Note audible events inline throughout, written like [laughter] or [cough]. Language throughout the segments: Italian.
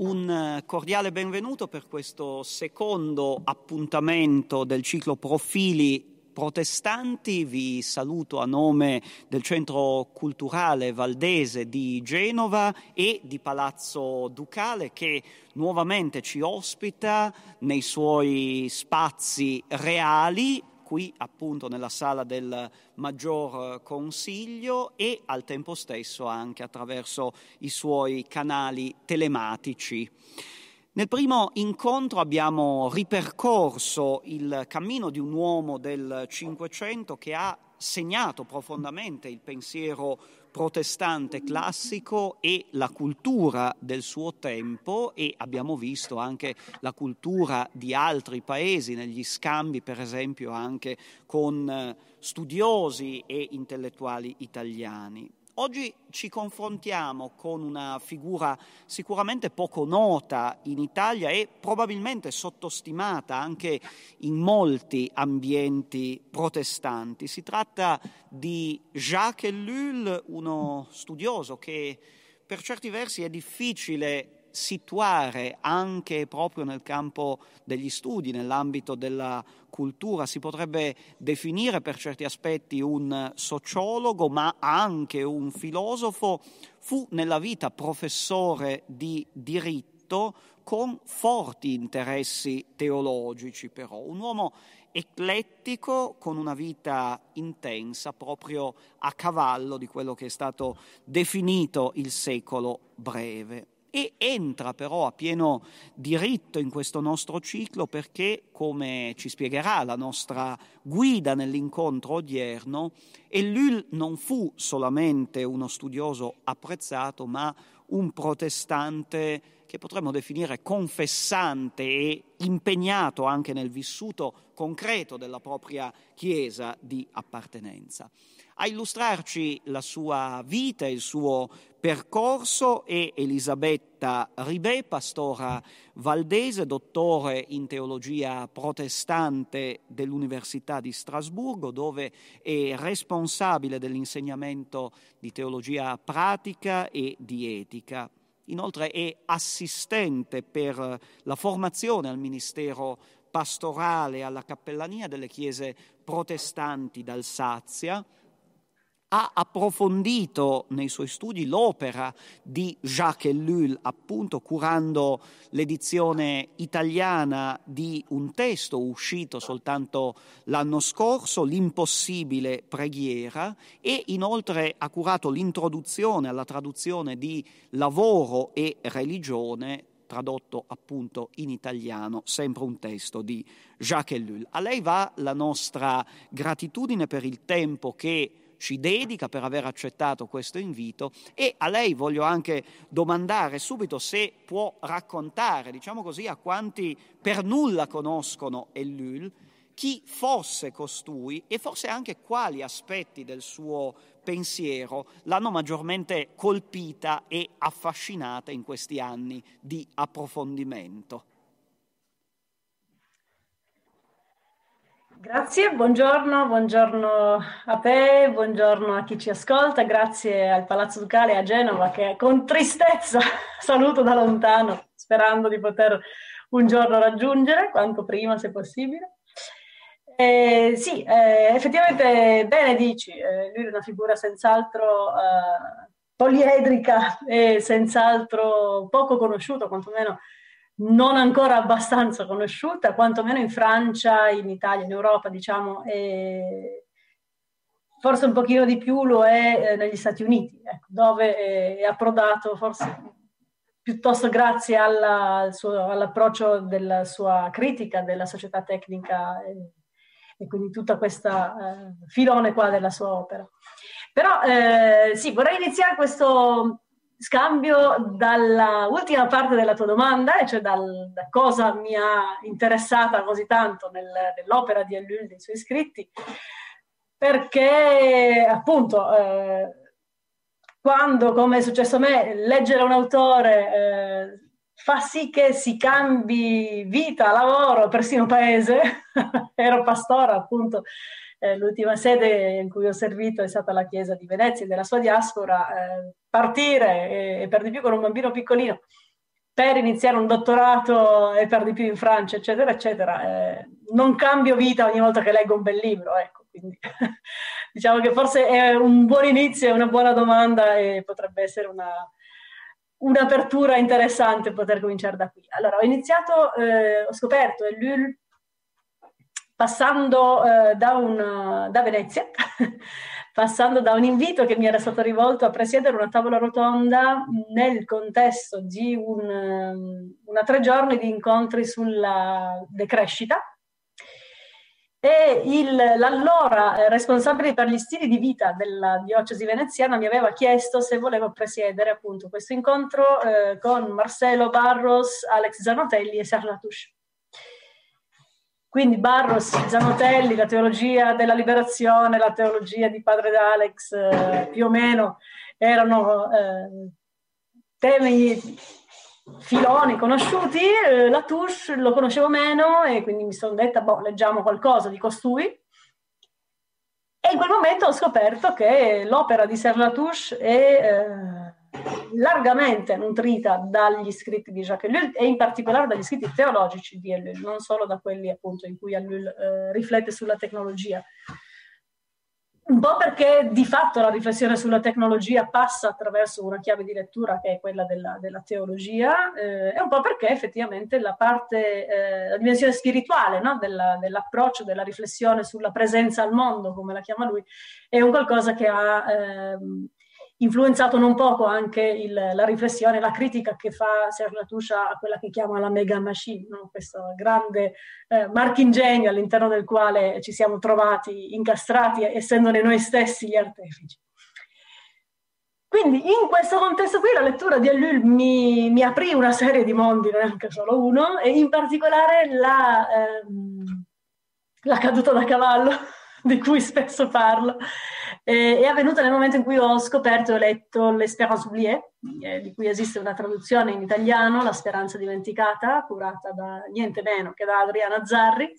Un cordiale benvenuto per questo secondo appuntamento del ciclo Profili protestanti. Vi saluto a nome del Centro Culturale Valdese di Genova e di Palazzo Ducale che nuovamente ci ospita nei suoi spazi reali qui appunto nella sala del Maggior Consiglio e al tempo stesso anche attraverso i suoi canali telematici. Nel primo incontro abbiamo ripercorso il cammino di un uomo del Cinquecento che ha segnato profondamente il pensiero protestante classico e la cultura del suo tempo e abbiamo visto anche la cultura di altri paesi negli scambi per esempio anche con eh, studiosi e intellettuali italiani. Oggi ci confrontiamo con una figura sicuramente poco nota in Italia e probabilmente sottostimata anche in molti ambienti protestanti. Si tratta di Jacques Ellul, uno studioso che per certi versi è difficile situare anche proprio nel campo degli studi, nell'ambito della cultura, si potrebbe definire per certi aspetti un sociologo, ma anche un filosofo, fu nella vita professore di diritto con forti interessi teologici però, un uomo eclettico con una vita intensa proprio a cavallo di quello che è stato definito il secolo breve e entra però a pieno diritto in questo nostro ciclo perché, come ci spiegherà la nostra guida nell'incontro odierno, Ellul non fu solamente uno studioso apprezzato, ma un protestante che potremmo definire confessante e impegnato anche nel vissuto concreto della propria Chiesa di appartenenza. A illustrarci la sua vita il suo percorso è Elisabetta Ribè, pastora valdese, dottore in teologia protestante dell'Università di Strasburgo, dove è responsabile dell'insegnamento di teologia pratica e di etica. Inoltre è assistente per la formazione al ministero pastorale alla cappellania delle chiese protestanti d'Alsazia ha approfondito nei suoi studi l'opera di Jacques Ellul, appunto curando l'edizione italiana di un testo uscito soltanto l'anno scorso, L'impossibile preghiera, e inoltre ha curato l'introduzione alla traduzione di Lavoro e religione tradotto appunto in italiano, sempre un testo di Jacques Ellul. A lei va la nostra gratitudine per il tempo che ci dedica per aver accettato questo invito e a lei voglio anche domandare subito se può raccontare, diciamo così, a quanti per nulla conoscono Ellul, chi fosse costui e forse anche quali aspetti del suo pensiero l'hanno maggiormente colpita e affascinata in questi anni di approfondimento. Grazie, buongiorno, buongiorno a te, buongiorno a chi ci ascolta, grazie al Palazzo Ducale a Genova che con tristezza [laughs] saluto da lontano, sperando di poter un giorno raggiungere, quanto prima se possibile. Eh, sì, eh, effettivamente bene dici, eh, lui è una figura senz'altro eh, poliedrica e senz'altro poco conosciuto, quantomeno non ancora abbastanza conosciuta, quantomeno in Francia, in Italia, in Europa, diciamo, e forse un pochino di più lo è eh, negli Stati Uniti, ecco, dove è approdato forse piuttosto grazie alla, al suo, all'approccio della sua critica della società tecnica e, e quindi tutta questa eh, filone qua della sua opera. Però eh, sì, vorrei iniziare questo scambio dalla ultima parte della tua domanda, cioè dal, da cosa mi ha interessata così tanto nel, nell'opera di Ellul, dei suoi scritti, perché appunto eh, quando, come è successo a me, leggere un autore eh, fa sì che si cambi vita, lavoro, persino paese, [laughs] ero pastora appunto eh, l'ultima sede in cui ho servito è stata la chiesa di Venezia della sua diaspora, eh, partire e, e per di più con un bambino piccolino per iniziare un dottorato e per di più in Francia, eccetera, eccetera. Eh, non cambio vita ogni volta che leggo un bel libro, ecco. Quindi, [laughs] diciamo che forse è un buon inizio, è una buona domanda e potrebbe essere una, un'apertura interessante poter cominciare da qui. Allora, ho iniziato, eh, ho scoperto Ellul passando eh, da, un, da Venezia [laughs] passando da un invito che mi era stato rivolto a presiedere una tavola rotonda nel contesto di un, um, una tre giorni di incontri sulla decrescita. E il, l'allora responsabile per gli stili di vita della diocesi veneziana mi aveva chiesto se volevo presiedere appunto questo incontro eh, con Marcelo Barros, Alex Zanotelli e Latouche. Quindi Barros, Zanotelli, la teologia della liberazione, la teologia di padre Alex, eh, più o meno erano eh, temi, filoni conosciuti, eh, la Touche lo conoscevo meno e quindi mi sono detta, boh, leggiamo qualcosa di costui. E in quel momento ho scoperto che l'opera di Serge Latouche è eh, largamente nutrita dagli scritti di Jacques Ellul e in particolare dagli scritti teologici di Ellul, non solo da quelli appunto in cui Ellul eh, riflette sulla tecnologia. Un po' perché di fatto la riflessione sulla tecnologia passa attraverso una chiave di lettura che è quella della, della teologia, eh, e un po' perché effettivamente la parte, eh, la dimensione spirituale no? della, dell'approccio, della riflessione sulla presenza al mondo, come la chiama lui, è un qualcosa che ha ehm, influenzato non poco anche il, la riflessione, la critica che fa Serge Latouche a quella che chiama la mega machine, no? questo grande eh, marchingegno all'interno del quale ci siamo trovati incastrati, essendone noi stessi gli artefici. Quindi in questo contesto qui la lettura di Ellul mi, mi aprì una serie di mondi, non neanche solo uno, e in particolare la, ehm, la caduta da cavallo, [laughs] di cui spesso parlo, eh, è avvenuta nel momento in cui ho scoperto e ho letto L'Espérance oubliée, eh, di cui esiste una traduzione in italiano, La speranza dimenticata, curata da niente meno che da Adriana Zarri.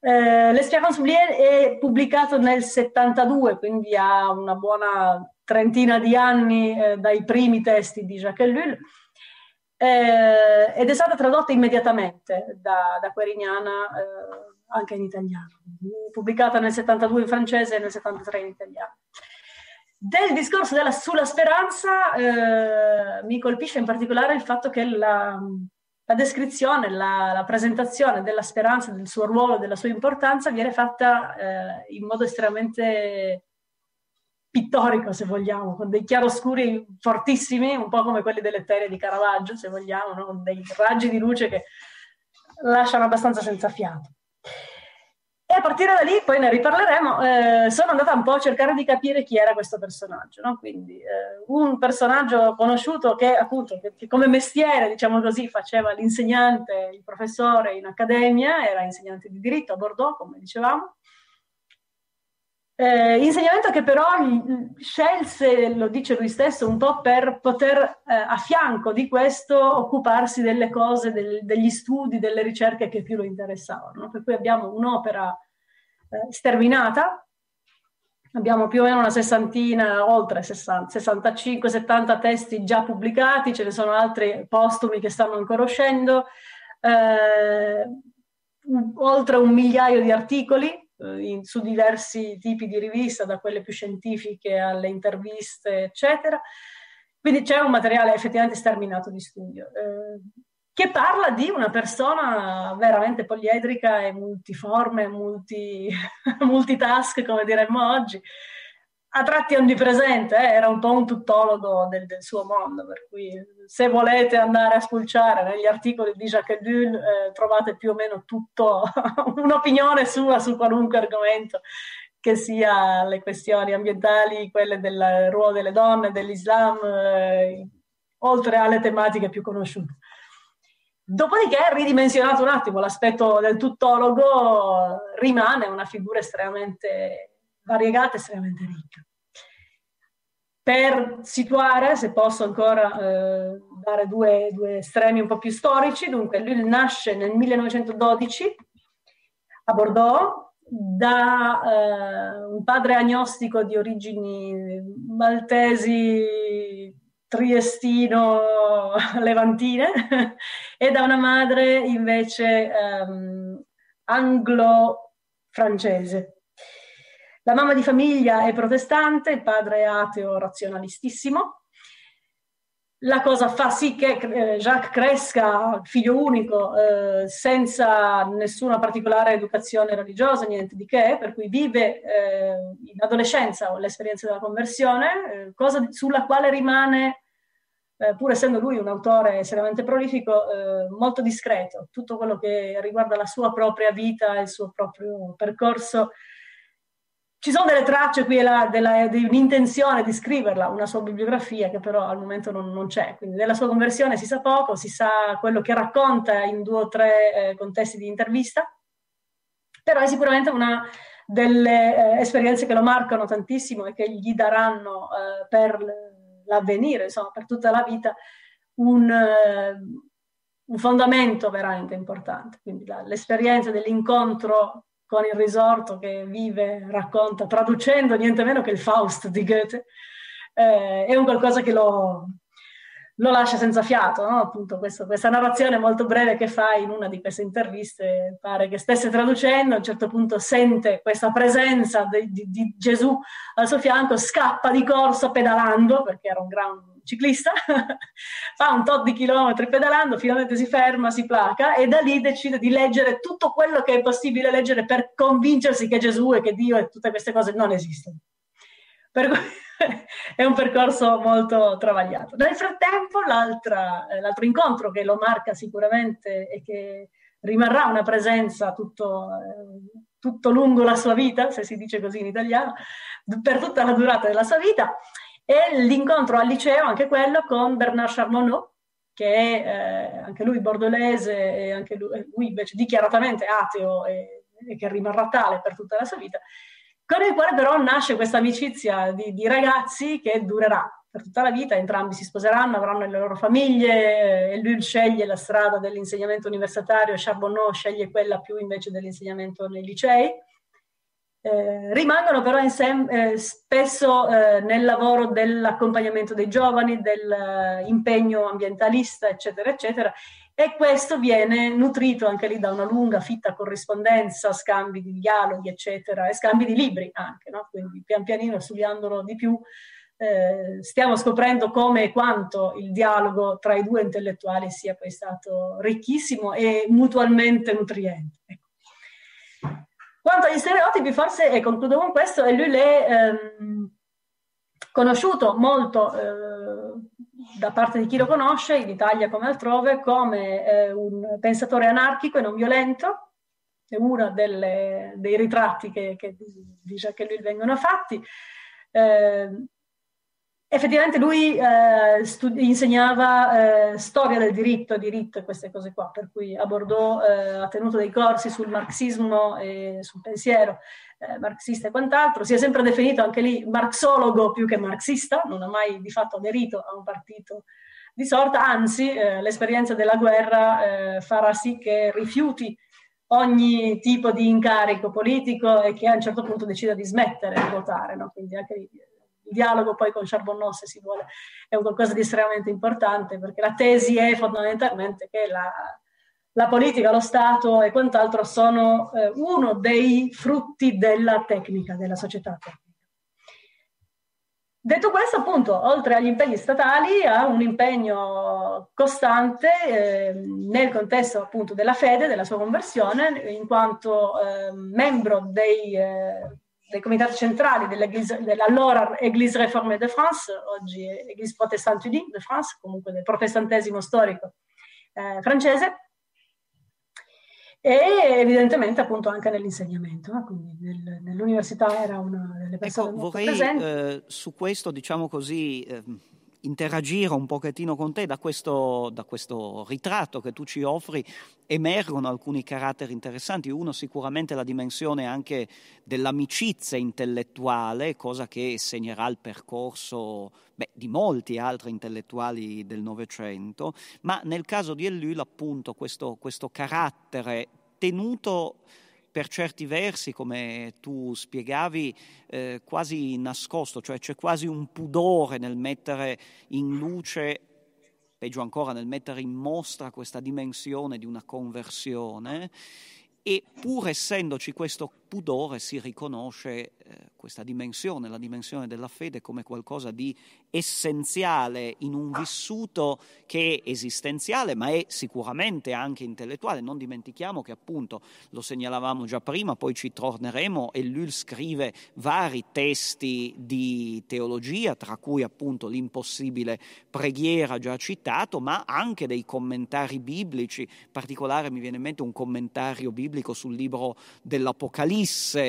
Eh, L'Espérance oubliée è pubblicato nel 72, quindi ha una buona trentina di anni eh, dai primi testi di Jacques Ellul. Eh, ed è stata tradotta immediatamente da, da Querignana eh, anche in italiano, pubblicata nel 72 in francese e nel 73 in italiano. Del discorso della, sulla speranza eh, mi colpisce in particolare il fatto che la, la descrizione, la, la, presentazione della speranza, del suo ruolo, della sua importanza viene fatta eh, in modo estremamente pittorico, se vogliamo, con dei chiaroscuri fortissimi, un po' come quelli delle terie di Caravaggio, se vogliamo, no? dei raggi di luce che lasciano abbastanza senza fiato. E a partire da lì, poi ne riparleremo, eh, sono andata un po' a cercare di capire chi era questo personaggio. No? Quindi eh, un personaggio conosciuto che appunto che, che come mestiere, diciamo così, faceva l'insegnante, il professore in accademia, era insegnante di diritto a Bordeaux, come dicevamo, eh, insegnamento che però scelse, lo dice lui stesso, un po' per poter eh, a fianco di questo occuparsi delle cose, del, degli studi, delle ricerche che più lo interessavano. Per cui abbiamo un'opera eh, sterminata, abbiamo più o meno una sessantina, oltre 65-70 testi già pubblicati, ce ne sono altri postumi che stanno ancora uscendo, eh, oltre un migliaio di articoli in, su diversi tipi di rivista, da quelle più scientifiche alle interviste, eccetera. Quindi c'è un materiale effettivamente sterminato di studio, eh, che parla di una persona veramente poliedrica e multiforme, multi, [laughs] multitask, come diremmo oggi, a tratti onnipresente, eh? era un po' un tuttologo del, del, suo mondo, per cui se volete andare a spulciare negli articoli di Jacques Ellul eh, trovate più o meno tutto, [laughs] un'opinione sua su qualunque argomento, che sia le questioni ambientali, quelle del ruolo delle donne, dell'Islam, eh, oltre alle tematiche più conosciute. Dopodiché, ridimensionato un attimo l'aspetto del tuttologo, rimane una figura estremamente variegata e estremamente ricca. Per situare, se posso ancora eh, dare due, due, estremi un po' più storici, dunque lui nasce nel 1912 a Bordeaux da eh, un padre agnostico di origini maltesi triestino [laughs] levantine [laughs] e da una madre invece um, anglo-francese. La mamma di famiglia è protestante, il padre è ateo razionalistissimo la cosa fa sì che eh, Jacques cresca figlio unico eh, senza nessuna particolare educazione religiosa, niente di che, per cui vive eh, in adolescenza l'esperienza della conversione, cosa sulla quale rimane, pur essendo lui un autore estremamente prolifico, molto discreto. Tutto quello che riguarda la sua propria vita, il suo proprio percorso, ci sono delle tracce qui là, della, di un'intenzione di scriverla, una sua bibliografia che però al momento non, non, c'è, quindi della sua conversione si sa poco, si sa quello che racconta in due o tre eh, contesti di intervista, però è sicuramente una delle eh, esperienze che lo marcano tantissimo e che gli daranno eh, per l'avvenire, insomma per tutta la vita, un, eh, un fondamento veramente importante. Quindi la, l'esperienza dell'incontro con il risorto che vive, racconta, traducendo niente meno che il Faust di Goethe, eh, è un qualcosa che lo, lo lascia senza fiato, no? appunto questo, questa narrazione molto breve che fa in una di queste interviste, pare che stesse traducendo, a un certo punto sente questa presenza di, di, di Gesù al suo fianco, scappa di corsa pedalando, perché era un gran ciclista, [laughs] fa un tot di chilometri pedalando, finalmente si ferma, si placa e da lì decide di leggere tutto quello che è possibile leggere per convincersi che Gesù e che Dio e tutte queste cose non esistono. Per cui [laughs] è un percorso molto travagliato. Nel frattempo, l'altro incontro che lo marca sicuramente e che rimarrà una presenza tutto, eh, tutto lungo la sua vita, se si dice così in italiano, per tutta la durata della sua vita, e l'incontro al liceo, anche quello, con Bernard Charmonot, che è eh, anche lui bordolese e anche lui, lui invece dichiaratamente ateo e, e, che rimarrà tale per tutta la sua vita, con il quale però nasce questa amicizia di, di ragazzi che durerà per tutta la vita, entrambi si sposeranno, avranno le loro famiglie e lui sceglie la strada dell'insegnamento universitario Charbonneau sceglie quella più invece dell'insegnamento nei licei. Eh, rimangono però insem- eh, spesso eh, nel lavoro dell'accompagnamento dei giovani, dell'impegno ambientalista, eccetera, eccetera, e questo viene nutrito anche lì da una lunga, fitta corrispondenza, scambi di dialoghi, eccetera, e scambi di libri anche, no? quindi pian pianino studiandolo di più eh, stiamo scoprendo come e quanto il dialogo tra i due intellettuali sia poi stato ricchissimo e mutualmente nutriente. Ecco. Quanto agli stereotipi, forse, e concludo con questo, e lui l'è ehm, conosciuto molto eh, da parte di chi lo conosce, in Italia come altrove, come eh, un pensatore anarchico e non violento, è uno dei ritratti che, che di Jacques lui vengono fatti. Eh, Effettivamente lui eh, studi- insegnava eh, storia del diritto, diritto e queste cose qua, per cui a Bordeaux eh, ha tenuto dei corsi sul marxismo e sul pensiero eh, marxista e quant'altro. Si è sempre definito anche lì marxologo più che marxista, non ha mai di fatto aderito a un partito di sorta, anzi eh, l'esperienza della guerra eh, farà sì che rifiuti ogni tipo di incarico politico e che a un certo punto decida di smettere di votare. No? Quindi anche lì dialogo poi con Charbonneau, se si vuole, è qualcosa di estremamente importante, perché la tesi è fondamentalmente che la, la politica, lo Stato e quant'altro sono eh, uno dei frutti della tecnica, della società tecnica. Detto questo, appunto, oltre agli impegni statali, ha un impegno costante eh, nel contesto appunto della fede, della sua conversione, in quanto eh, membro dei eh, dei comitati centrali dell'allora Église réformée de France, oggi Église protestante unie de France, comunque del protestantesimo storico eh, francese, e evidentemente appunto anche nell'insegnamento, no? quindi nel, nell'università era una delle persone ecco, vorrei, eh, su questo, diciamo così, eh, interagire un pochettino con te da questo, da questo, ritratto che tu ci offri emergono alcuni caratteri interessanti. Uno sicuramente la dimensione anche dell'amicizia intellettuale, cosa che segnerà il percorso beh, di molti altri intellettuali del Novecento, ma nel caso di Ellul appunto questo, questo carattere tenuto per certi versi, come tu spiegavi, eh, quasi nascosto, cioè c'è quasi un pudore nel mettere in luce peggio ancora nel mettere in mostra questa dimensione di una conversione. E pur essendoci questo pudore si riconosce eh, questa dimensione, la dimensione della fede come qualcosa di essenziale in un vissuto che è esistenziale ma è sicuramente anche intellettuale. Non dimentichiamo che appunto, lo segnalavamo già prima, poi ci torneremo e lui scrive vari testi di teologia, tra cui appunto l'impossibile preghiera già citato, ma anche dei commentari biblici, in particolare mi viene in mente un commentario biblico sul libro dell'Apocalisse,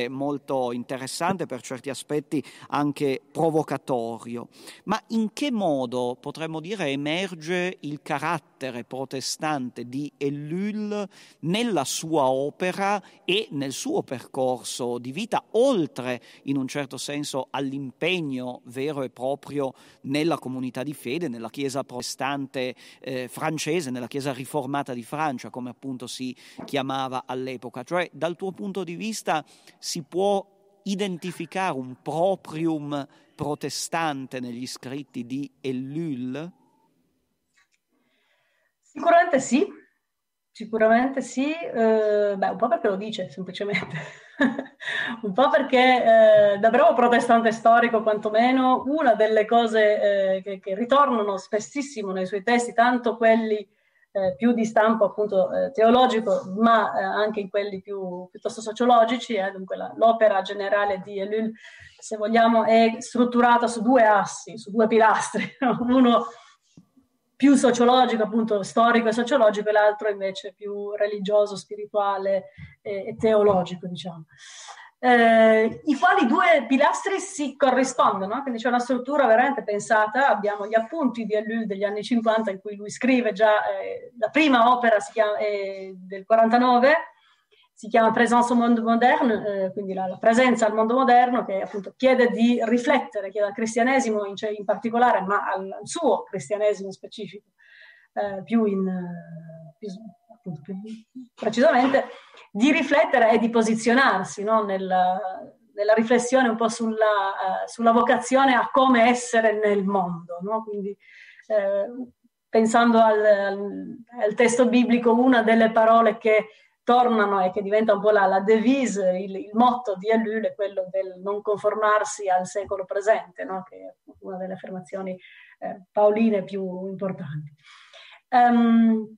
molto interessante per certi aspetti anche provocatorio. Ma in che modo potremmo dire emerge il carattere protestante di Ellul nella sua opera e nel suo percorso di vita, oltre in un certo senso all'impegno vero e proprio nella comunità di fede, nella Chiesa protestante eh, francese, nella Chiesa riformata di Francia, come appunto si chiamava all'epoca. Cioè, dal tuo punto di vista si può identificare un proprium protestante negli scritti di Ellul? Sicuramente sì, sicuramente sì, eh, beh, un po' perché lo dice semplicemente, [laughs] un po' perché eh, da bravo protestante storico quantomeno una delle cose eh, che, che, ritornano spessissimo nei suoi testi, tanto quelli eh, più di stampo appunto eh, teologico, ma eh, anche in quelli più piuttosto sociologici. Eh, dunque la, l'opera generale di Ellul, se vogliamo, è strutturata su due assi, su due pilastri, [laughs] uno più sociologico, appunto storico e sociologico, e l'altro invece più religioso, spirituale e, e teologico, diciamo eh, i quali due pilastri si corrispondono, quindi c'è una struttura veramente pensata, abbiamo gli appunti di Ellul degli anni 50 in cui lui scrive già eh, la prima opera chiama, eh, del 49, si chiama Présence au monde moderne, eh, quindi la, la, presenza al mondo moderno che appunto chiede di riflettere, chiede al cristianesimo in, in particolare, ma al, al, suo cristianesimo specifico, eh, più in... Più, appunto, più precisamente, di riflettere e di posizionarsi no? nella, nella, riflessione un po' sulla, uh, sulla, vocazione a come essere nel mondo. No? Quindi, eh, pensando al, al, al, testo biblico, una delle parole che tornano e che diventa un po' la, la devise, il, il, motto di Ellul è quello del non conformarsi al secolo presente, no? che è una delle affermazioni eh, paoline più importanti. Um,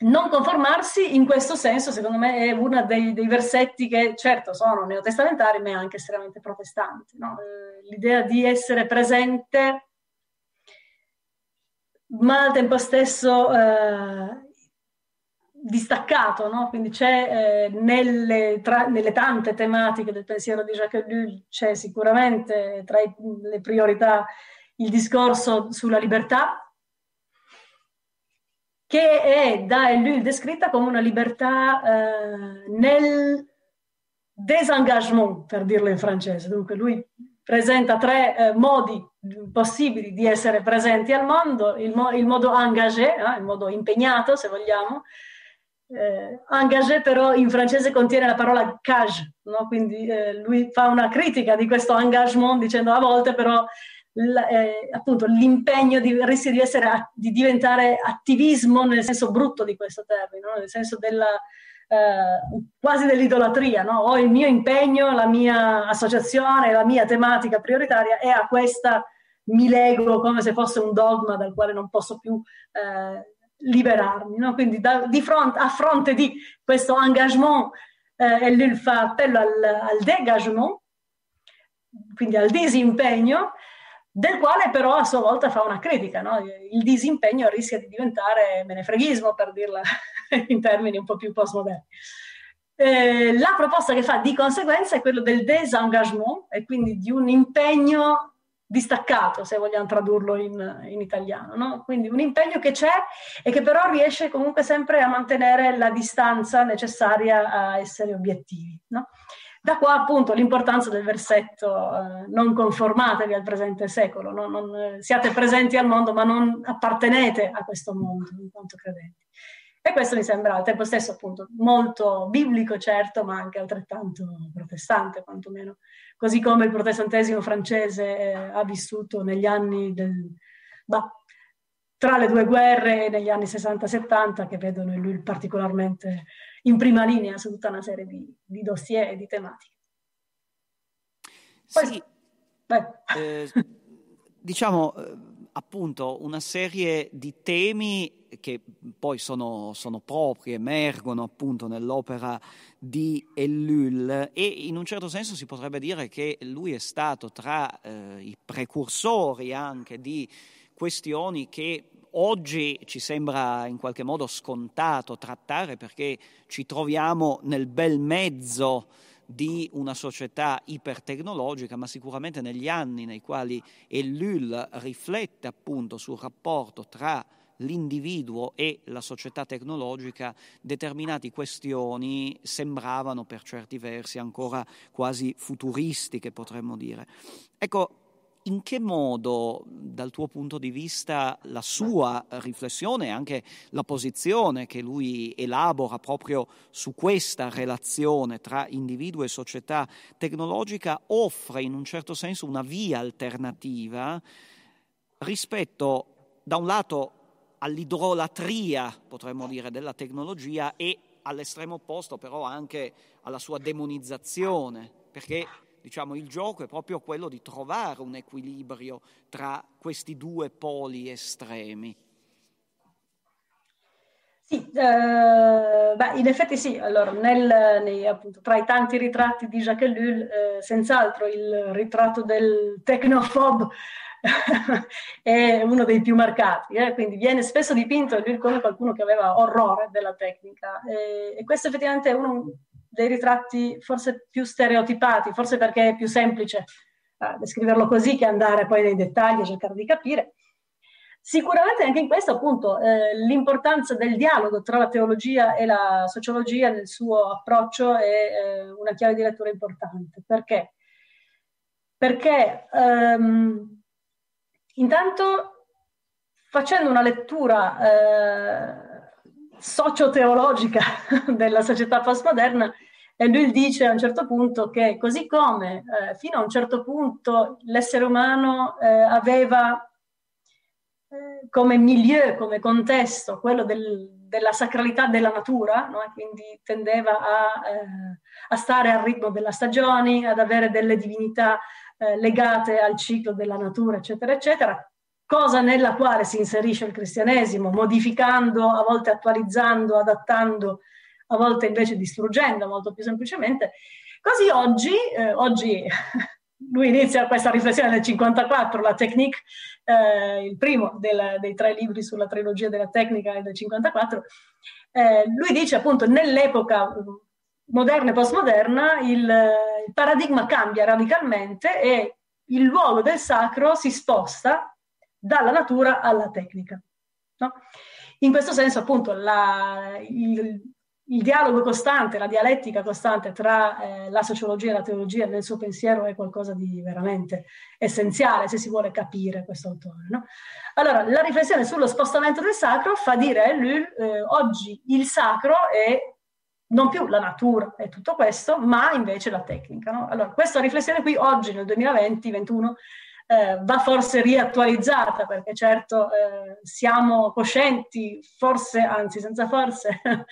non conformarsi in questo senso, secondo me, è uno dei, dei versetti che certo sono neotestamentari, ma anche estremamente protestanti. No? Eh, l'idea di essere presente, ma al tempo stesso eh, distaccato, no? quindi c'è eh, nelle, tra, nelle, tante tematiche del pensiero di Jacques Ellul, c'è sicuramente tra i, le priorità il discorso sulla libertà, che è da lui descritta come una libertà eh, nel désengagement, per dirlo in francese. Dunque lui presenta tre eh, modi possibili di essere presenti al mondo, il, mo- il modo engagé, eh, il modo impegnato se vogliamo, eh, engagé però in francese contiene la parola cage, no? quindi eh, lui fa una critica di questo engagement dicendo a volte però eh, appunto l'impegno di, rischia di, essere, di diventare attivismo nel senso brutto di questo termine, no? nel senso della, eh, quasi dell'idolatria. No? Ho il mio impegno, la mia associazione, la mia tematica prioritaria e a questa mi lego come se fosse un dogma dal quale non posso più eh, liberarmi. No? Quindi da, fronte, a fronte di questo engagement, eh, lui fa appello al, al dégagement, quindi al disimpegno, del quale però a sua volta fa una critica. No? Il disimpegno rischia di diventare menefreghismo, per dirla [laughs] in termini un po' più postmoderni. Eh, la proposta che fa di conseguenza è quella del désengagement e quindi di un impegno distaccato, se vogliamo tradurlo in, in italiano. No? Quindi un impegno che c'è e che però riesce comunque sempre a mantenere la distanza necessaria a essere obiettivi. No? Da qua appunto l'importanza del versetto eh, non conformatevi al presente secolo, no? non, eh, siate presenti al mondo ma non appartenete a questo mondo in quanto credenti. E questo mi sembra al tempo stesso appunto molto biblico, certo, ma anche altrettanto protestante, quantomeno. Così come il protestantesimo francese eh, ha vissuto negli anni del, bah, tra le due guerre negli anni 60-70 che vedono in lui particolarmente in prima linea su tutta una serie di, di dossier e di tematiche. Poi, sì, eh, diciamo eh, appunto una serie di temi che poi sono, sono propri, emergono appunto nell'opera di Ellul e in un certo senso si potrebbe dire che lui è stato tra eh, i precursori anche di questioni che oggi ci sembra in qualche modo scontato trattare perché ci troviamo nel bel mezzo di una società ipertecnologica, ma sicuramente negli anni nei quali Ellul riflette appunto sul rapporto tra l'individuo e la società tecnologica, determinate questioni sembravano per certi versi ancora quasi futuristiche, potremmo dire. Ecco, in che modo, dal tuo punto di vista, la sua riflessione e anche la posizione che lui elabora proprio su questa relazione tra individuo e società tecnologica offre in un certo senso una via alternativa rispetto, da un lato, all'idrolatria, potremmo dire, della tecnologia e all'estremo opposto però anche alla sua demonizzazione, perché diciamo, il gioco è proprio quello di trovare un equilibrio tra questi due poli estremi. Sì, eh, beh, in effetti sì, allora, nel, nei, appunto, tra i tanti ritratti di Jacques Ellul, eh, senz'altro il ritratto del technophobe [laughs] è uno dei più marcati, eh? quindi viene spesso dipinto come qualcuno che aveva orrore della tecnica e, e questo effettivamente è uno dei ritratti forse più stereotipati, forse perché è più semplice eh, descriverlo così che andare poi nei dettagli e cercare di capire. Sicuramente anche in questo appunto eh, l'importanza del dialogo tra la teologia e la sociologia nel suo approccio è eh, una chiave di lettura importante. Perché? Perché ehm, intanto facendo una lettura eh, socioteologica [laughs] della società postmoderna, e lui dice a un certo punto che così come eh, fino a un certo punto l'essere umano eh, aveva eh, come milieu, come contesto, quello del, della sacralità della natura, no? quindi tendeva a, eh, a, stare al ritmo delle stagioni, ad avere delle divinità eh, legate al ciclo della natura, eccetera, eccetera, cosa nella quale si inserisce il cristianesimo, modificando, a volte attualizzando, adattando a volte invece distruggendo molto più semplicemente. Così oggi, eh, oggi [laughs] lui inizia questa riflessione nel 54, la Technique, eh, il primo del, dei tre libri sulla trilogia della tecnica del 54, eh, lui dice appunto nell'epoca moderna e postmoderna il, il paradigma cambia radicalmente e il luogo del sacro si sposta dalla natura alla tecnica. No? In questo senso, appunto, la, il, il dialogo costante, la dialettica costante tra eh, la sociologia e la teologia nel suo pensiero è qualcosa di veramente essenziale se si vuole capire questo autore. No? Allora, la riflessione sullo spostamento del sacro fa dire a lui eh, oggi il sacro è non più la natura e tutto questo, ma invece la tecnica. No? Allora, questa riflessione qui oggi nel 2020-2021 eh, va forse riattualizzata perché certo eh, siamo coscienti, forse, anzi senza forse, [laughs]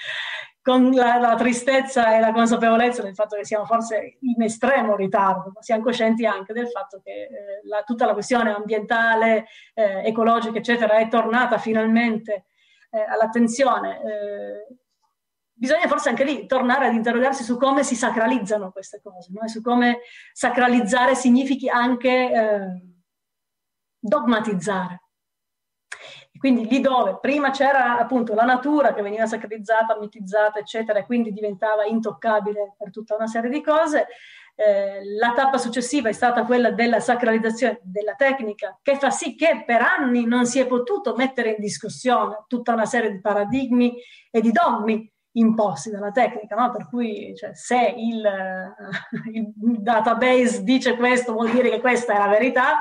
con la, la, tristezza e la consapevolezza del fatto che siamo forse in estremo ritardo, ma siamo coscienti anche del fatto che eh, la, tutta la questione ambientale, eh, ecologica, eccetera, è tornata finalmente eh, all'attenzione. Eh, bisogna forse anche lì tornare ad interrogarsi su come si sacralizzano queste cose, no? su come sacralizzare significhi anche eh, dogmatizzare. Quindi lì dove prima c'era appunto la natura che veniva sacralizzata, mitizzata, eccetera, e quindi diventava intoccabile per tutta una serie di cose, eh, la tappa successiva è stata quella della sacralizzazione della tecnica, che fa sì che per anni non si è potuto mettere in discussione tutta una serie di paradigmi e di dogmi imposti dalla tecnica, no? per cui cioè, se il, [laughs] il database dice questo vuol dire che questa è la verità,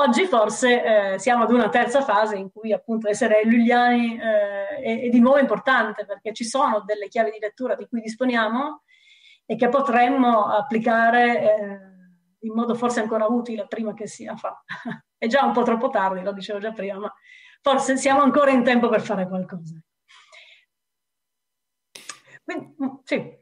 Oggi forse eh, siamo ad una terza fase in cui appunto essere lulliani eh, è, è, di nuovo importante perché ci sono delle chiavi di lettura di cui disponiamo e che potremmo applicare eh, in modo forse ancora utile prima che sia fa. [laughs] è già un po' troppo tardi, lo dicevo già prima, ma forse siamo ancora in tempo per fare qualcosa. Quindi, mm, sì,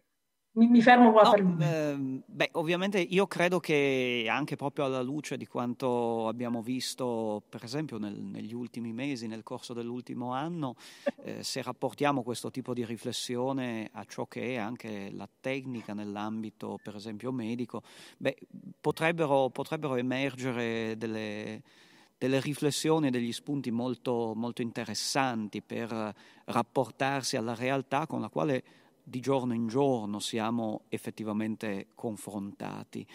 mi, mi fermo qua no, per eh, beh, ovviamente io credo che anche proprio alla luce di quanto abbiamo visto, per esempio, nel, negli ultimi mesi, nel corso dell'ultimo anno, eh, se rapportiamo questo tipo di riflessione a ciò che è anche la tecnica nell'ambito, per esempio, medico, beh, potrebbero, potrebbero emergere delle delle riflessioni e degli spunti molto, molto interessanti per rapportarsi alla realtà con la quale di giorno in giorno siamo effettivamente confrontati.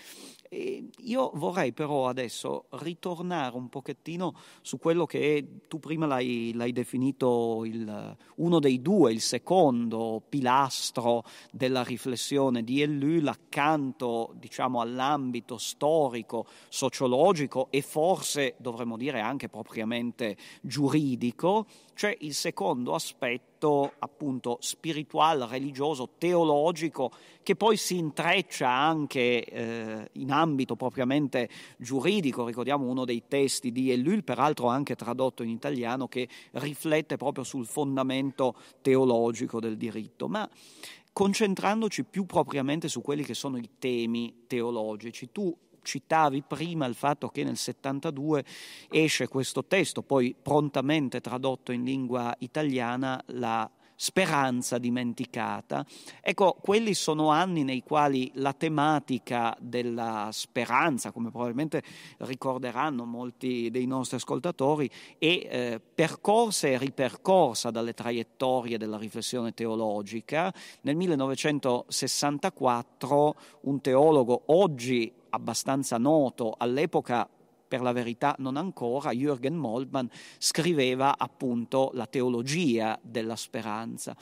E io vorrei però adesso ritornare un pochettino su quello che tu prima l'hai, l'hai definito il, uno dei due, il secondo pilastro della riflessione di Ellul accanto diciamo, all'ambito storico, sociologico e forse dovremmo dire anche propriamente giuridico, cioè il secondo aspetto appunto spirituale, religioso, teologico, che poi si intreccia anche eh, in ambito propriamente giuridico. Ricordiamo uno dei testi di Ellul, peraltro anche tradotto in italiano, che riflette proprio sul fondamento teologico del diritto. Ma concentrandoci più propriamente su quelli che sono i temi teologici, tu citavi prima il fatto che nel 72 esce questo testo, poi prontamente tradotto in lingua italiana, la speranza dimenticata. Ecco, quelli sono anni nei quali la tematica della speranza, come probabilmente ricorderanno molti dei nostri ascoltatori, è eh, percorsa e ripercorsa dalle traiettorie della riflessione teologica. Nel 1964 un teologo oggi abbastanza noto, all'epoca per la verità non ancora, Jürgen Moltmann scriveva appunto la teologia della speranza.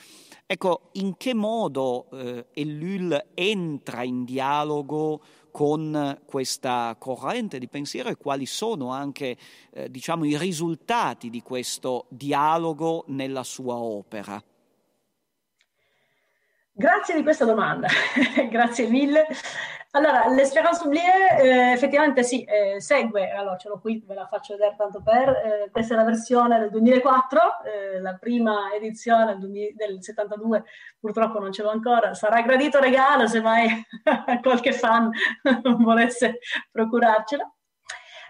Ecco, in che modo eh, Ellul entra in dialogo con questa corrente di pensiero e quali sono anche eh, diciamo, i risultati di questo dialogo nella sua opera? Grazie di questa domanda, [laughs] grazie mille. Allora, l'Espérance oubliée eh, effettivamente sì, eh, segue, allora ce l'ho qui, ve la faccio vedere tanto per, eh, questa è la versione del 2004, eh, la prima edizione del, del 72, purtroppo non ce l'ho ancora, sarà gradito regalo se mai [laughs] qualche fan [laughs] volesse procurarcela.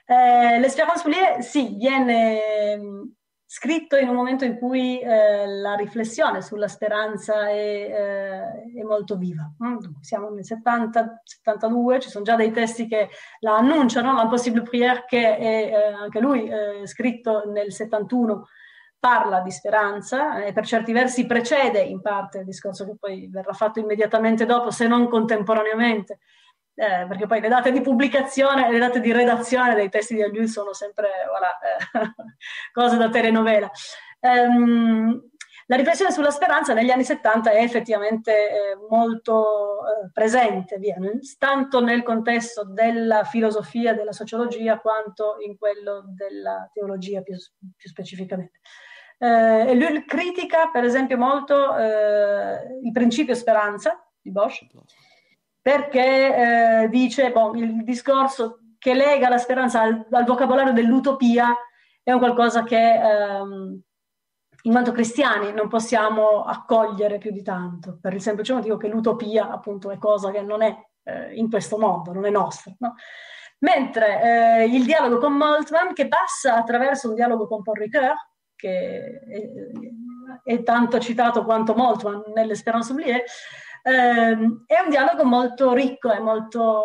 Eh, L'Espérance oubliée sì, viene scritto in un momento in cui eh, la riflessione sulla speranza è, eh, è molto viva. Mm, siamo nel 70, 72, ci sono già dei testi che la annunciano, l'Impossible Prière che è eh, anche lui eh, scritto nel 71 parla di speranza e per certi versi precede in parte il discorso che poi verrà fatto immediatamente dopo, se non contemporaneamente, eh, perché poi le date di pubblicazione e le date di redazione dei testi di Agliul sono sempre voilà, eh, [laughs] cose da telenovela. Um, la riflessione sulla speranza negli anni 70 è effettivamente eh, molto eh, presente, via, tanto nel contesto della filosofia, della sociologia, quanto in quello della teologia più, più specificamente. Eh, lui critica, per esempio, molto eh, il principio speranza di Bosch, perché eh, dice bon, il discorso che lega la speranza al, al, vocabolario dell'utopia è un qualcosa che ehm, in quanto cristiani non possiamo accogliere più di tanto, per il semplice motivo che l'utopia appunto è cosa che non è eh, in questo mondo, non è nostra. No? Mentre eh, il dialogo con Moltmann, che passa attraverso un dialogo con Paul Ricoeur, che è, è tanto citato quanto Moltmann nell'Espérance oubliée, eh, è un dialogo molto ricco e molto,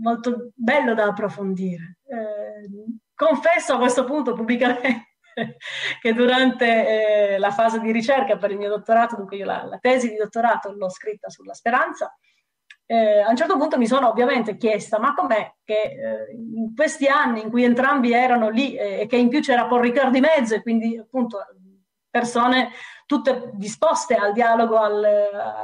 molto bello da approfondire. Eh, confesso a questo punto pubblicamente [laughs] che durante eh, la fase di ricerca per il mio dottorato, dunque io la, la tesi di dottorato l'ho scritta sulla speranza, eh, a un certo punto mi sono ovviamente chiesta, ma com'è che eh, in questi anni in cui entrambi erano lì eh, e che in più c'era Paul Ricard di mezzo e quindi appunto persone tutte disposte al dialogo, al,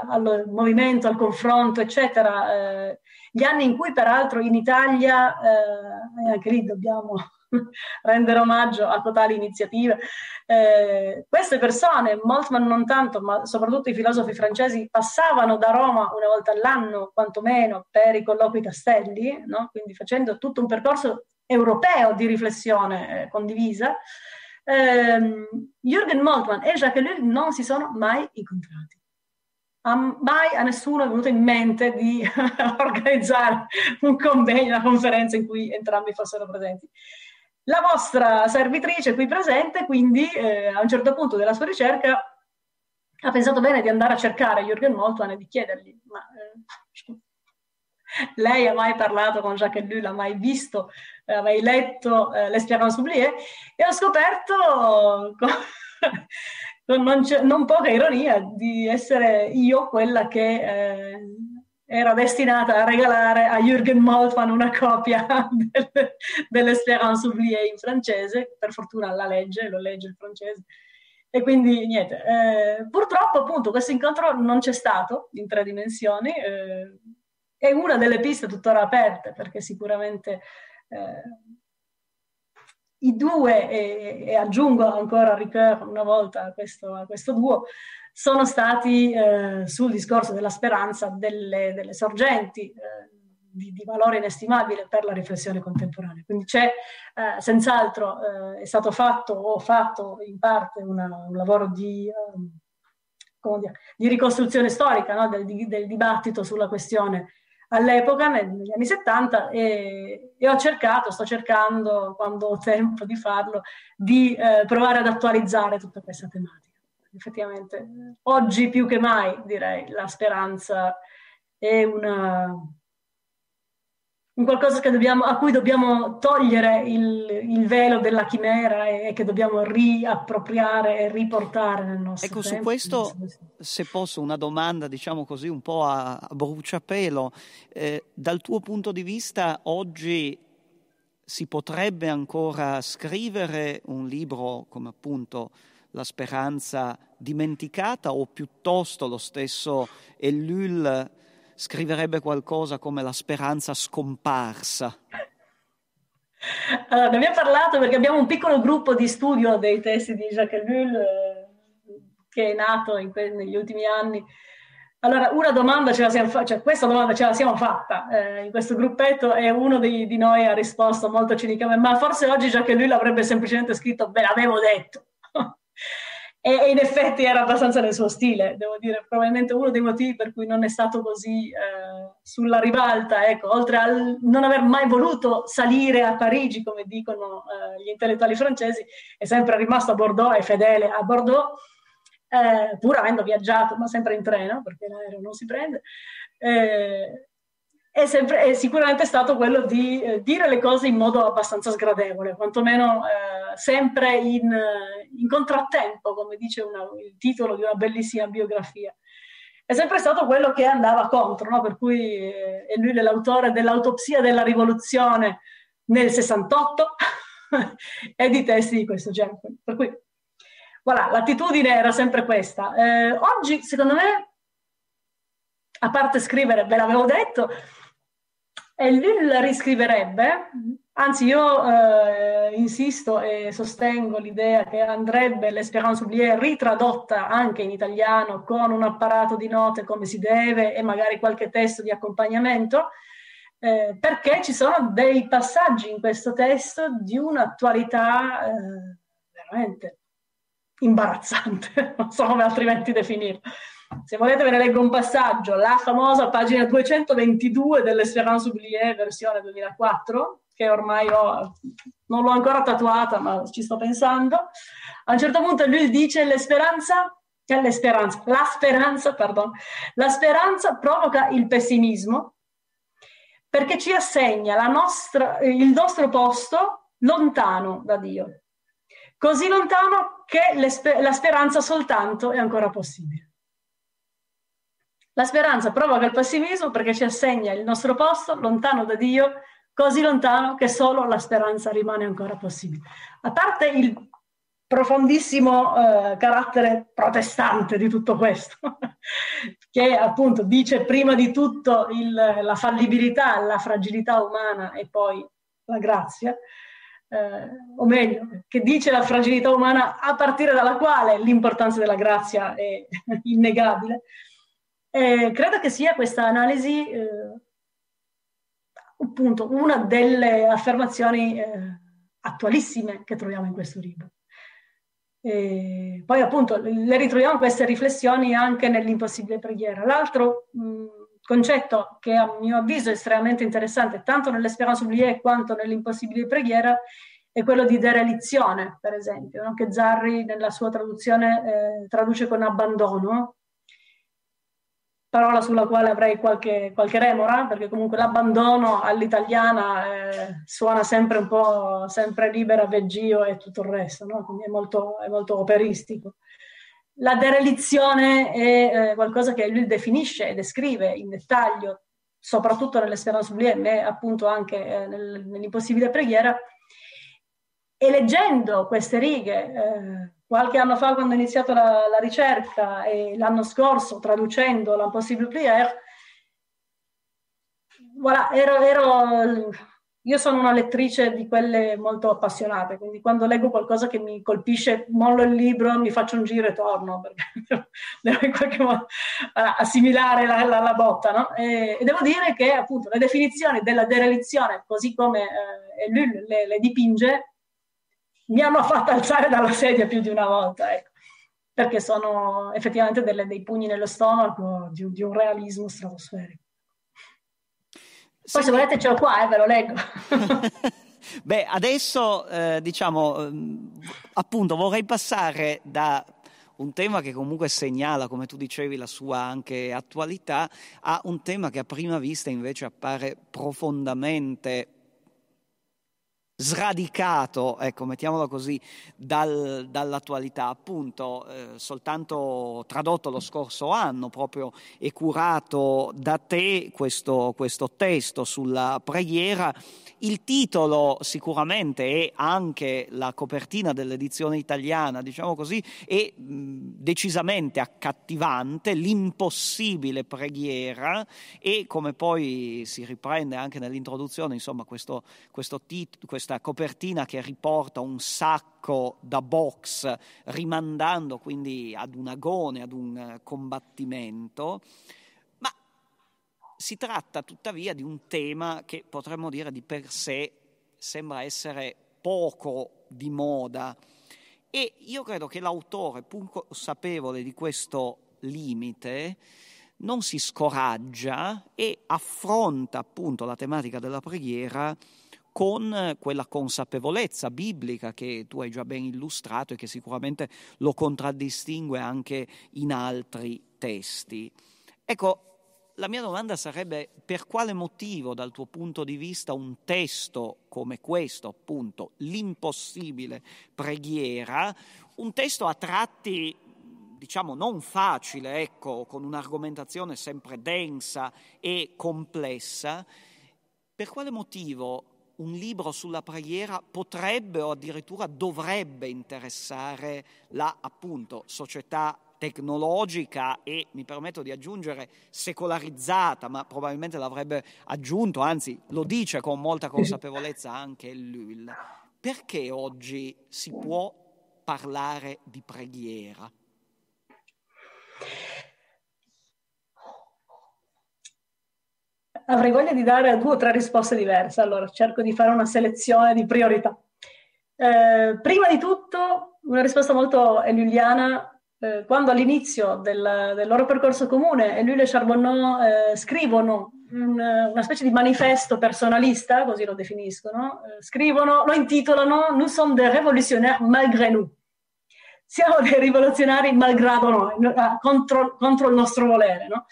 al movimento, al confronto, eccetera, eh, gli anni in cui peraltro in Italia, eh, anche lì dobbiamo [laughs] rendere omaggio a totali iniziative. Eh, queste persone, Moltmann non tanto, ma soprattutto i filosofi francesi, passavano da Roma una volta all'anno, quantomeno, per i colloqui castelli, no? quindi facendo tutto un percorso europeo di riflessione eh, condivisa. Eh, Jürgen Moltmann e Jacques Ellul non si sono mai incontrati. A mai a nessuno è venuto in mente di [laughs] organizzare un convegno, una conferenza in cui entrambi fossero presenti. La vostra servitrice qui presente, quindi eh, a un certo punto della sua ricerca, ha pensato bene di andare a cercare Jürgen Moltmann e di chiedergli, ma eh, lei ha mai parlato con Jacques Ellul, ha mai visto, eh, ha mai letto eh, L'Espérance oubliée? E ho scoperto, [laughs] con, con non, non, poca ironia, di essere io quella che eh, era destinata a regalare a Jürgen Moltmann una copia [laughs] del, dell'Espérance oubliée in francese, per fortuna la legge, lo legge il francese. E quindi niente, eh, purtroppo appunto questo incontro non c'è stato in tre dimensioni, eh, è una delle piste tuttora aperte perché sicuramente eh, i due, e, e, aggiungo ancora Ricoeur una volta a questo, a questo duo, sono stati eh, sul discorso della speranza delle, delle sorgenti eh, di, di, valore inestimabile per la riflessione contemporanea. Quindi c'è eh, senz'altro, eh, è stato fatto o fatto in parte una, un lavoro di, ehm, dire, di ricostruzione storica no? del, del, dibattito sulla questione all'epoca, negli anni 70, e, e, ho cercato, sto cercando, quando ho tempo di farlo, di eh, provare ad attualizzare tutta questa tematica. Effettivamente oggi più che mai direi la speranza è una, un qualcosa dobbiamo, a cui dobbiamo togliere il, il, velo della chimera e che dobbiamo riappropriare e riportare nel nostro ecco, tempo. Ecco, su questo, se posso, una domanda, diciamo così, un po' a, a bruciapelo. Eh, dal tuo punto di vista, oggi si potrebbe ancora scrivere un libro come appunto la speranza dimenticata o piuttosto lo stesso Ellul scriverebbe qualcosa come la speranza scomparsa? Allora, ne abbiamo parlato perché abbiamo un piccolo gruppo di studio dei testi di Jacques Ellul eh, che è nato que- negli ultimi anni. Allora, una domanda ce la siamo fatta, cioè questa domanda ce la siamo fatta eh, in questo gruppetto e uno di, di, noi ha risposto molto cinicamente, ma forse oggi Jacques Ellul avrebbe semplicemente scritto, beh, l'avevo detto. E, in effetti era abbastanza nel suo stile, devo dire, probabilmente uno dei motivi per cui non è stato così eh, sulla ribalta, ecco, oltre a non aver mai voluto salire a Parigi, come dicono eh, gli intellettuali francesi, è sempre rimasto a Bordeaux, è fedele a Bordeaux, eh, pur avendo viaggiato, ma sempre in treno, perché l'aereo non si prende. Eh, è, sempre, è, sicuramente stato quello di eh, dire le cose in modo abbastanza sgradevole, quantomeno eh, sempre in, in, contrattempo, come dice una, il titolo di una bellissima biografia. È sempre stato quello che andava contro, no? per cui eh, è lui l'autore dell'autopsia della rivoluzione nel 68 [laughs] e di testi di questo genere. Per cui, voilà, l'attitudine era sempre questa. Eh, oggi, secondo me, a parte scrivere, ve l'avevo detto, e lui la riscriverebbe, anzi io eh, insisto e sostengo l'idea che andrebbe l'Espérance oubliée ritradotta anche in italiano con un apparato di note come si deve e magari qualche testo di accompagnamento, eh, perché ci sono dei passaggi in questo testo di un'attualità eh, veramente imbarazzante, [laughs] non so come altrimenti definirlo. Se volete ve ne leggo un passaggio, la famosa pagina 222 dell'Espérance oubliée versione 2004, che ormai ho, non l'ho ancora tatuata, ma ci sto pensando. A un certo punto lui dice l'esperanza, eh, la speranza, pardon, la speranza provoca il pessimismo perché ci assegna nostra, il nostro posto lontano da Dio, così lontano che la speranza soltanto è ancora possibile. La speranza provoca il pessimismo perché ci assegna il nostro posto lontano da Dio, così lontano che solo la speranza rimane ancora possibile. A parte il profondissimo eh, carattere protestante di tutto questo, [laughs] che appunto dice prima di tutto il, la fallibilità, la fragilità umana e poi la grazia, eh, o meglio, che dice la fragilità umana a partire dalla quale l'importanza della grazia è [laughs] innegabile. Eh, credo che sia questa analisi eh, appunto una delle affermazioni eh, attualissime che troviamo in questo libro. E poi appunto le ritroviamo queste riflessioni anche nell'impossibile preghiera. L'altro mh, concetto che a mio avviso è estremamente interessante, tanto nell'Espérance oubliée quanto nell'impossibile preghiera, è quello di derelizione, per esempio, no? che Zarri nella sua traduzione eh, traduce con abbandono, parola sulla quale avrei qualche, qualche remora, perché comunque l'abbandono all'italiana eh, suona sempre un po' sempre libera, veggio e tutto il resto, no? quindi è molto, è molto operistico. La derelizione è eh, qualcosa che lui definisce e descrive in dettaglio, soprattutto nell'Espérance oubliée, ma appunto anche eh, nel, nell'impossibile preghiera, e leggendo queste righe, eh, qualche anno fa quando ho iniziato la, la ricerca e l'anno scorso traducendo l'Impossible Prière, voilà, ero, ero, io sono una lettrice di quelle molto appassionate, quindi quando leggo qualcosa che mi colpisce, mollo il libro, mi faccio un giro e torno, perché [laughs] devo in qualche modo assimilare la, la, la botta. No? E, e, devo dire che appunto le definizioni della derelizione, così come eh, lui le, le dipinge, mi hanno fatto alzare dalla sedia più di una volta, ecco, perché sono effettivamente delle, dei pugni nello stomaco di, di un realismo stratosferico. Poi se volete ce l'ho qua, eh, ve lo leggo. [laughs] Beh, adesso eh, diciamo, ehm, appunto, vorrei passare da un tema che comunque segnala, come tu dicevi, la sua anche attualità, a un tema che a prima vista invece appare profondamente sradicato, ecco, mettiamolo così, dal, dall'attualità, appunto, eh, soltanto tradotto lo scorso anno proprio e curato da te questo, questo testo sulla preghiera. Il titolo sicuramente è anche la copertina dell'edizione italiana, diciamo così, è decisamente accattivante, l'impossibile preghiera e come poi si riprende anche nell'introduzione, insomma, questo, questo tit- questa copertina che riporta un sacco da box, rimandando quindi ad un agone, ad un combattimento. Si tratta tuttavia di un tema che potremmo dire di per sé sembra essere poco di moda e io credo che l'autore, pur consapevole di questo limite, non si scoraggia e affronta appunto la tematica della preghiera con quella consapevolezza biblica che tu hai già ben illustrato e che sicuramente lo contraddistingue anche in altri testi. Ecco, la mia domanda sarebbe per quale motivo dal tuo punto di vista un testo come questo, appunto, l'impossibile preghiera, un testo a tratti diciamo non facile, ecco, con un'argomentazione sempre densa e complessa, per quale motivo un libro sulla preghiera potrebbe o addirittura dovrebbe interessare la appunto società tecnologica e, mi permetto di aggiungere, secolarizzata, ma probabilmente l'avrebbe aggiunto, anzi lo dice con molta consapevolezza anche Lul. Perché oggi si può parlare di preghiera? Avrei voglia di dare due o tre risposte diverse, allora cerco di fare una selezione di priorità. Eh, prima di tutto, una risposta molto eliuliana eh, quando all'inizio del, del, loro percorso comune e lui e Charbonneau eh, scrivono un, una specie di manifesto personalista, così lo definiscono, eh, scrivono, lo intitolano Nous sommes des révolutionnaires malgré nous. Siamo dei rivoluzionari malgrado noi, contro, contro il nostro volere. No?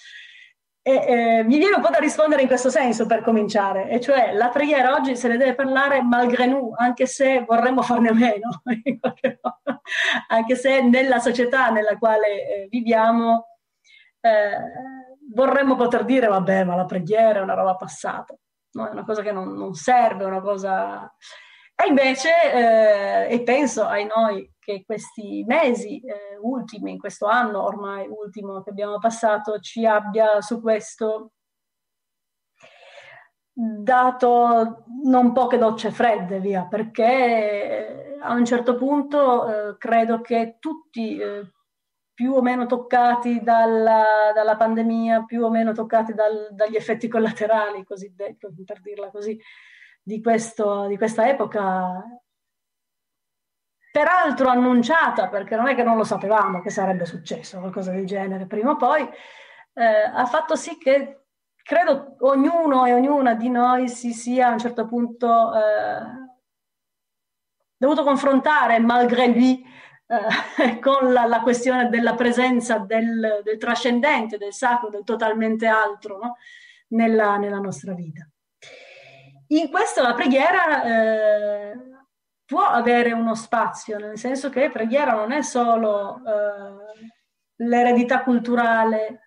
E, eh, mi viene un po' da rispondere in questo senso per cominciare, e cioè la preghiera oggi se ne deve parlare malgré nous, anche se vorremmo farne a meno, [laughs] anche se nella società nella quale eh, viviamo eh, vorremmo poter dire vabbè ma la preghiera è una roba passata, no? è una cosa che non, non serve, una cosa... E invece, eh, e penso ai noi che questi mesi eh, ultimi, in questo anno ormai ultimo che abbiamo passato, ci abbia su questo dato non poche docce fredde, via, perché eh, a un certo punto eh, credo che tutti eh, più o meno toccati dalla, dalla, pandemia, più o meno toccati dal, dagli effetti collaterali, cosiddetti, per dirla così, di, questo, di questa epoca, peraltro annunciata, perché non è che non lo sapevamo che sarebbe successo qualcosa del genere prima o poi, eh, ha fatto sì che credo ognuno e ognuna di noi si sia a un certo punto eh, dovuto confrontare, malgré lui, eh, [laughs] con la, la, questione della presenza del, del, trascendente, del sacro, del totalmente altro no? nella, nella, nostra vita. In questo la preghiera eh, può avere uno spazio, nel senso che preghiera non è solo eh, l'eredità culturale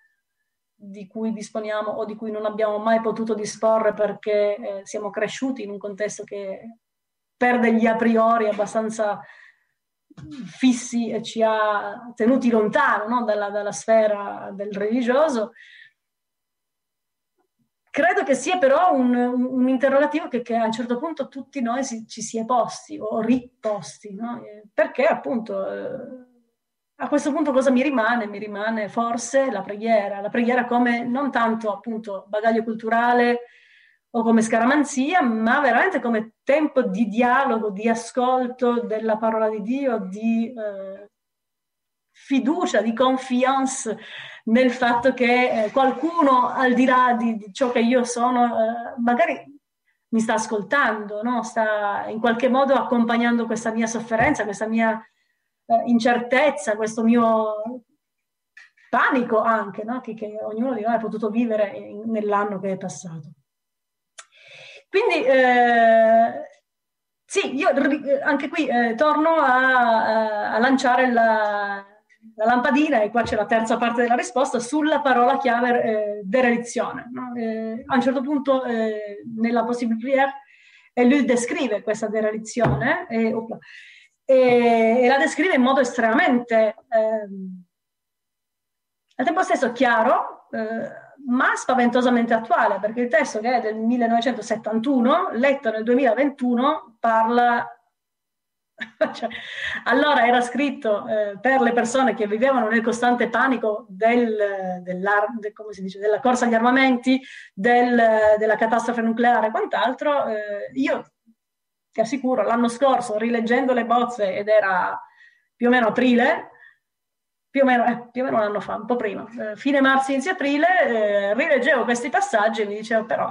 di cui disponiamo o di cui non abbiamo mai potuto disporre perché eh, siamo cresciuti in un contesto che perde gli a priori abbastanza fissi e ci ha tenuti lontano no? dalla, dalla sfera del religioso, Credo che sia però un, un interrogativo che, che, a un certo punto tutti noi si, ci si è posti o riposti, no? Perché appunto eh, a questo punto cosa mi rimane? Mi rimane forse la preghiera, la preghiera come non tanto appunto bagaglio culturale o come scaramanzia, ma veramente come tempo di dialogo, di ascolto della parola di Dio, di eh, fiducia, di confiance nel fatto che eh, qualcuno al di là di, di, ciò che io sono, eh, magari mi sta ascoltando, no? sta in qualche modo accompagnando questa mia sofferenza, questa mia eh, incertezza, questo mio panico anche, no? che, che, ognuno di noi ha potuto vivere in, nell'anno che è passato. Quindi sì, io anche qui torno a, a lanciare la, la lampadina, e qua c'è la terza parte della risposta, sulla parola chiave eh, derelizione. No? Eh, a un certo punto eh, nella possible prière lui descrive questa derelizione e, e, e, la descrive in modo estremamente ehm, al tempo stesso chiaro, eh, ma spaventosamente attuale, perché il testo che è del 1971, letto nel 2021, parla [laughs] cioè, allora era scritto eh, per le persone che vivevano nel costante panico del, dice, della corsa agli armamenti, del, della catastrofe nucleare e quant'altro. Eh, io ti assicuro, l'anno scorso, rileggendo le bozze, ed era più o meno aprile, più o meno, eh, più o meno un anno fa, un po' prima, eh, fine marzo, inizio aprile, eh, rileggevo questi passaggi e mi dicevo però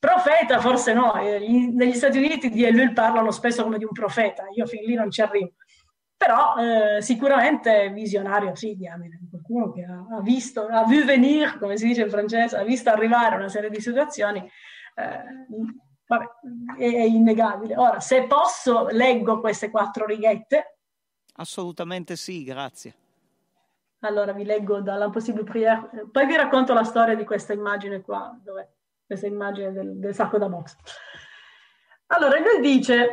Profeta forse no, eh, negli Stati Uniti di Elul parlano spesso come di un profeta, io fin lì non ci arrivo. Però eh, sicuramente visionario sì, diamine, qualcuno che ha, ha, visto, ha vu venir, come si dice in francese, ha visto arrivare una serie di situazioni, eh, vabbè, è, è innegabile. Ora, se posso, leggo queste quattro righette. Assolutamente sì, grazie. Allora vi leggo dall'Impossible Prière, poi vi racconto la storia di questa immagine qua, dove questa immagine del, del sacco da box. Allora, lui dice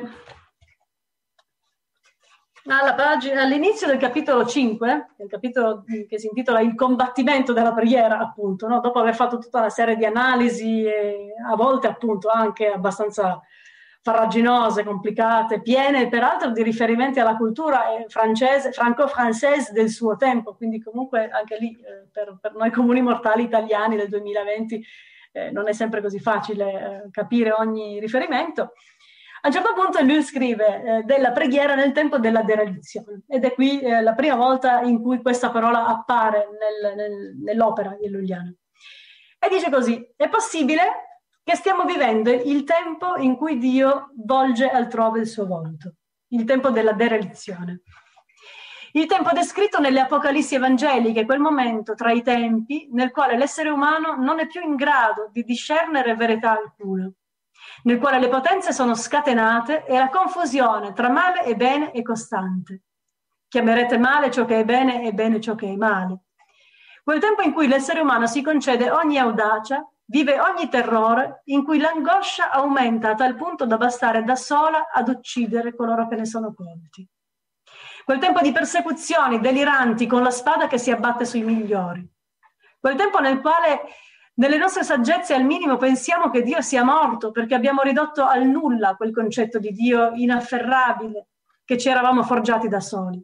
all'inizio del capitolo 5, il capitolo che si intitola Il combattimento della preghiera, appunto, no? dopo aver fatto tutta una serie di analisi, a volte appunto anche abbastanza farraginose, complicate, piene peraltro di riferimenti alla cultura eh, francese, franco-francese del suo tempo, quindi comunque anche lì eh, per, per noi comuni mortali italiani del 2020 eh, non è sempre così facile eh, capire ogni riferimento. A un certo punto lui scrive eh, della preghiera nel tempo della derelizione ed è qui eh, la prima volta in cui questa parola appare nel, nel, nell'opera di Lulliano. E dice così, è possibile che stiamo vivendo il tempo in cui Dio volge altrove il suo volto, il tempo della derelizione. Il tempo descritto nelle Apocalissi evangeliche, quel momento tra i tempi nel quale l'essere umano non è più in grado di discernere verità alcuna, nel quale le potenze sono scatenate e la confusione tra male e bene è costante. Chiamerete male ciò che è bene e bene ciò che è male. Quel tempo in cui l'essere umano si concede ogni audacia, vive ogni terrore, in cui l'angoscia aumenta a tal punto da bastare da sola ad uccidere coloro che ne sono colti. Quel tempo di persecuzioni deliranti con la spada che si abbatte sui migliori, quel tempo nel quale nelle nostre saggezze al minimo pensiamo che Dio sia morto perché abbiamo ridotto al nulla quel concetto di Dio inafferrabile che ci eravamo forgiati da soli.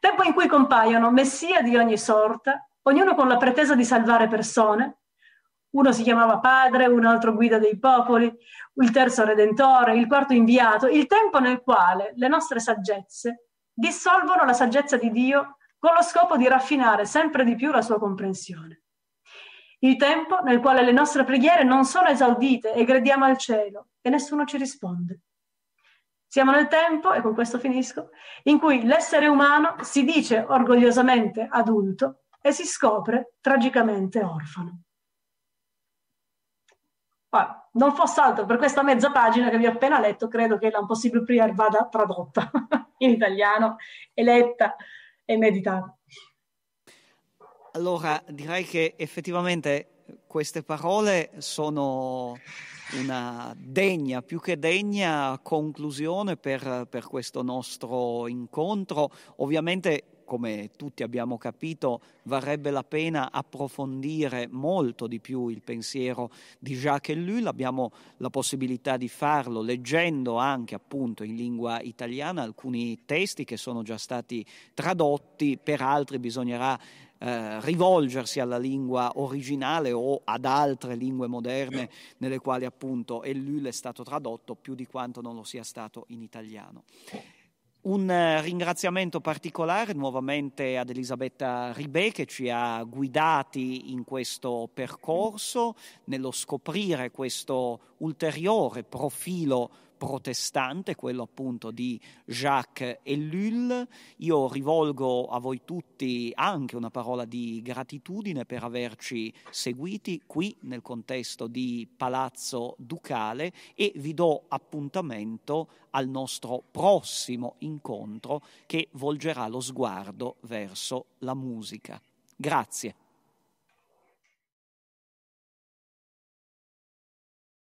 Tempo in cui compaiono messia di ogni sorta, ognuno con la pretesa di salvare persone. Uno si chiamava padre, un altro guida dei popoli, il terzo redentore, il quarto inviato, il tempo nel quale le nostre saggezze dissolvono la saggezza di Dio con lo scopo di raffinare sempre di più la sua comprensione il tempo nel quale le nostre preghiere non sono esaudite e grediamo al cielo e nessuno ci risponde. Siamo nel tempo, e con questo finisco, in cui l'essere umano si dice orgogliosamente adulto e si scopre tragicamente orfano. Ora, non fosse altro per questa mezza pagina che vi ho appena letto, credo che l'Impossible Prayer vada tradotta [laughs] in italiano e letta e meditata. Allora, direi che effettivamente queste parole sono una degna, più che degna conclusione per, per questo nostro incontro. Ovviamente come tutti abbiamo capito, varrebbe la pena approfondire molto di più il pensiero di Jacques Ellul. Abbiamo la possibilità di farlo leggendo anche appunto in lingua italiana alcuni testi che sono già stati tradotti, per altri bisognerà eh, rivolgersi alla lingua originale o ad altre lingue moderne nelle quali appunto Ellul è stato tradotto più di quanto non lo sia stato in italiano. Un eh, ringraziamento particolare nuovamente ad Elisabetta Ribè che ci ha guidati in questo percorso, nello scoprire questo ulteriore profilo protestante, quello appunto di Jacques Ellul. Io rivolgo a voi tutti anche una parola di gratitudine per averci seguiti qui nel contesto di Palazzo Ducale e vi do appuntamento al nostro prossimo incontro che volgerà lo sguardo verso la musica. Grazie.